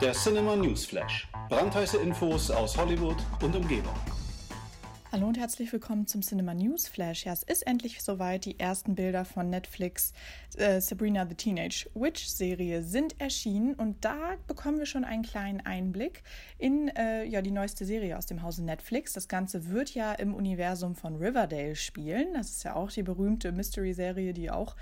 Der Cinema Newsflash. Brandheiße Infos aus Hollywood und Umgebung. Hallo und herzlich willkommen zum Cinema News Flash. Ja, es ist endlich soweit. Die ersten Bilder von Netflix äh, Sabrina the Teenage Witch Serie sind erschienen und da bekommen wir schon einen kleinen Einblick in äh, ja, die neueste Serie aus dem Hause Netflix. Das Ganze wird ja im Universum von Riverdale spielen. Das ist ja auch die berühmte Mystery-Serie, die auch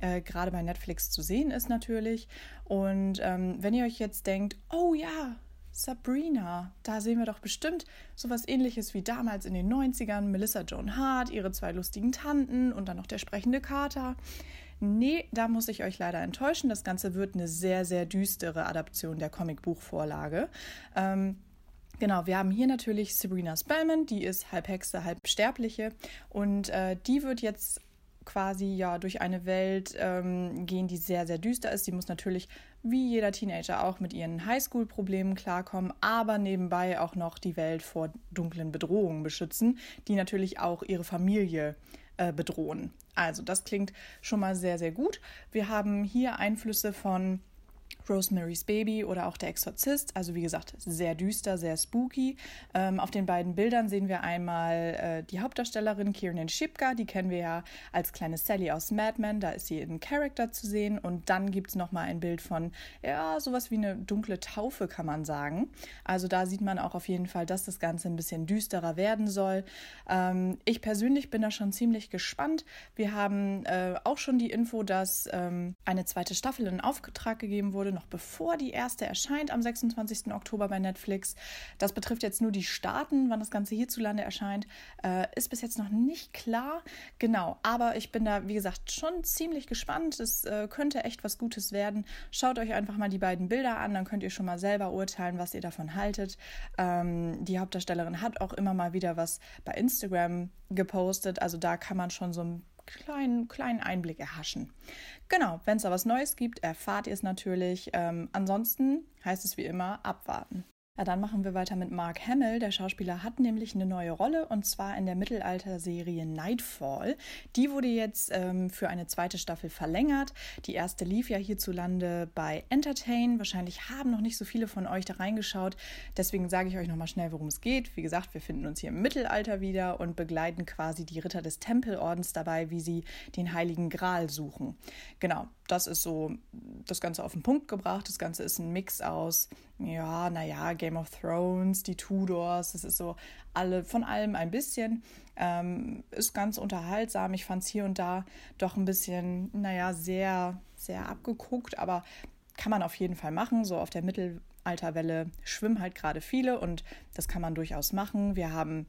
äh, gerade bei Netflix zu sehen ist natürlich. Und ähm, wenn ihr euch jetzt denkt, oh ja, Sabrina, da sehen wir doch bestimmt sowas ähnliches wie damals in den 90ern, Melissa Joan Hart, ihre zwei lustigen Tanten und dann noch der sprechende Kater. Nee, da muss ich euch leider enttäuschen. Das Ganze wird eine sehr, sehr düstere Adaption der Comicbuchvorlage. Ähm, Genau, wir haben hier natürlich Sabrina Spellman, die ist halb Hexe, halb Sterbliche und äh, die wird jetzt quasi ja durch eine Welt ähm, gehen, die sehr, sehr düster ist. Sie muss natürlich wie jeder Teenager auch mit ihren Highschool-Problemen klarkommen, aber nebenbei auch noch die Welt vor dunklen Bedrohungen beschützen, die natürlich auch ihre Familie äh, bedrohen. Also das klingt schon mal sehr, sehr gut. Wir haben hier Einflüsse von Rosemary's Baby oder auch Der Exorzist. Also wie gesagt, sehr düster, sehr spooky. Ähm, auf den beiden Bildern sehen wir einmal äh, die Hauptdarstellerin Kiernan Shipka, die kennen wir ja als kleine Sally aus Mad Men, da ist sie in Character zu sehen. Und dann gibt es nochmal ein Bild von, ja, sowas wie eine dunkle Taufe, kann man sagen. Also da sieht man auch auf jeden Fall, dass das Ganze ein bisschen düsterer werden soll. Ähm, ich persönlich bin da schon ziemlich gespannt. Wir haben äh, auch schon die Info, dass ähm, eine zweite Staffel in Auftrag gegeben wurde noch bevor die erste erscheint am 26. Oktober bei Netflix. Das betrifft jetzt nur die Staaten, wann das Ganze hierzulande erscheint, äh, ist bis jetzt noch nicht klar. Genau, aber ich bin da, wie gesagt, schon ziemlich gespannt. Es äh, könnte echt was Gutes werden. Schaut euch einfach mal die beiden Bilder an, dann könnt ihr schon mal selber urteilen, was ihr davon haltet. Ähm, die Hauptdarstellerin hat auch immer mal wieder was bei Instagram gepostet, also da kann man schon so ein kleinen, kleinen Einblick erhaschen. Genau, wenn es da was Neues gibt, erfahrt ihr es natürlich. Ähm, ansonsten heißt es wie immer abwarten. Ja, dann machen wir weiter mit Mark Hamill. Der Schauspieler hat nämlich eine neue Rolle und zwar in der Mittelalter-Serie Nightfall. Die wurde jetzt ähm, für eine zweite Staffel verlängert. Die erste lief ja hierzulande bei Entertain. Wahrscheinlich haben noch nicht so viele von euch da reingeschaut. Deswegen sage ich euch nochmal schnell, worum es geht. Wie gesagt, wir finden uns hier im Mittelalter wieder und begleiten quasi die Ritter des Tempelordens dabei, wie sie den Heiligen Gral suchen. Genau, das ist so das Ganze auf den Punkt gebracht. Das Ganze ist ein Mix aus, ja, naja, Game of Thrones, die Tudors, das ist so alle, von allem ein bisschen. Ähm, ist ganz unterhaltsam. Ich fand es hier und da doch ein bisschen, naja, sehr, sehr abgeguckt, aber kann man auf jeden Fall machen. So auf der Mittelalterwelle schwimmen halt gerade viele und das kann man durchaus machen. Wir haben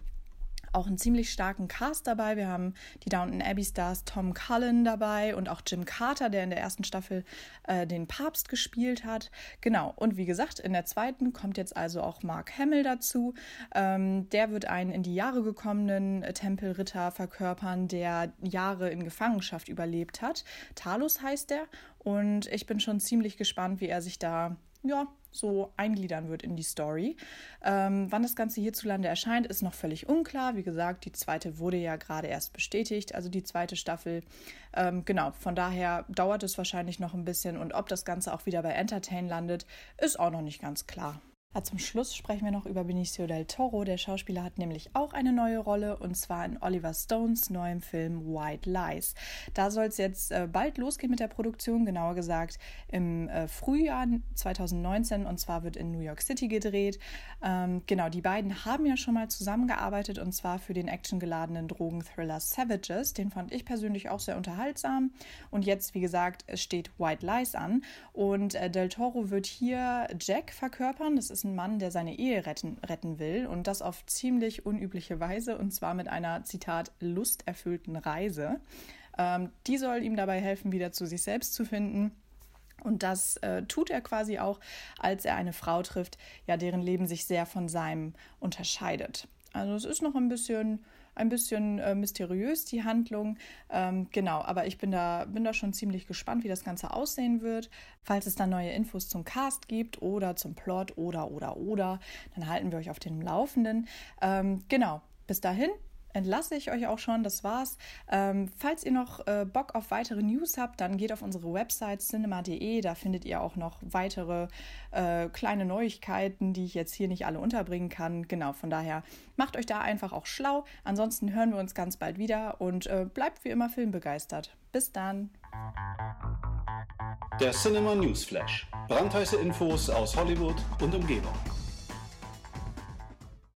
auch einen ziemlich starken Cast dabei. Wir haben die Downton Abbey Stars Tom Cullen dabei und auch Jim Carter, der in der ersten Staffel äh, den Papst gespielt hat. Genau. Und wie gesagt, in der zweiten kommt jetzt also auch Mark Hamill dazu. Ähm, der wird einen in die Jahre gekommenen Tempelritter verkörpern, der Jahre in Gefangenschaft überlebt hat. Talos heißt er. Und ich bin schon ziemlich gespannt, wie er sich da ja, so eingliedern wird in die Story. Ähm, wann das Ganze hierzulande erscheint, ist noch völlig unklar. Wie gesagt, die zweite wurde ja gerade erst bestätigt, also die zweite Staffel. Ähm, genau, von daher dauert es wahrscheinlich noch ein bisschen und ob das Ganze auch wieder bei Entertain landet, ist auch noch nicht ganz klar. Ja, zum Schluss sprechen wir noch über Benicio del Toro. Der Schauspieler hat nämlich auch eine neue Rolle und zwar in Oliver Stones neuem Film White Lies. Da soll es jetzt äh, bald losgehen mit der Produktion, genauer gesagt im äh, Frühjahr 2019 und zwar wird in New York City gedreht. Ähm, genau, die beiden haben ja schon mal zusammengearbeitet und zwar für den actiongeladenen Drogenthriller Savages. Den fand ich persönlich auch sehr unterhaltsam und jetzt, wie gesagt, es steht White Lies an und äh, del Toro wird hier Jack verkörpern. Das ist ist ein Mann, der seine Ehe retten, retten will und das auf ziemlich unübliche Weise und zwar mit einer, Zitat, lusterfüllten Reise. Ähm, die soll ihm dabei helfen, wieder zu sich selbst zu finden. Und das äh, tut er quasi auch, als er eine Frau trifft, ja, deren Leben sich sehr von seinem unterscheidet. Also es ist noch ein bisschen, ein bisschen äh, mysteriös, die Handlung. Ähm, genau, aber ich bin da, bin da schon ziemlich gespannt, wie das Ganze aussehen wird. Falls es dann neue Infos zum Cast gibt oder zum Plot oder, oder, oder, dann halten wir euch auf dem Laufenden. Ähm, genau, bis dahin entlasse ich euch auch schon. Das war's. Ähm, falls ihr noch äh, Bock auf weitere News habt, dann geht auf unsere Website cinema.de. Da findet ihr auch noch weitere äh, kleine Neuigkeiten, die ich jetzt hier nicht alle unterbringen kann. Genau, von daher macht euch da einfach auch schlau. Ansonsten hören wir uns ganz bald wieder und äh, bleibt wie immer filmbegeistert. Bis dann. Der Cinema Newsflash. Brandheiße Infos aus Hollywood und Umgebung.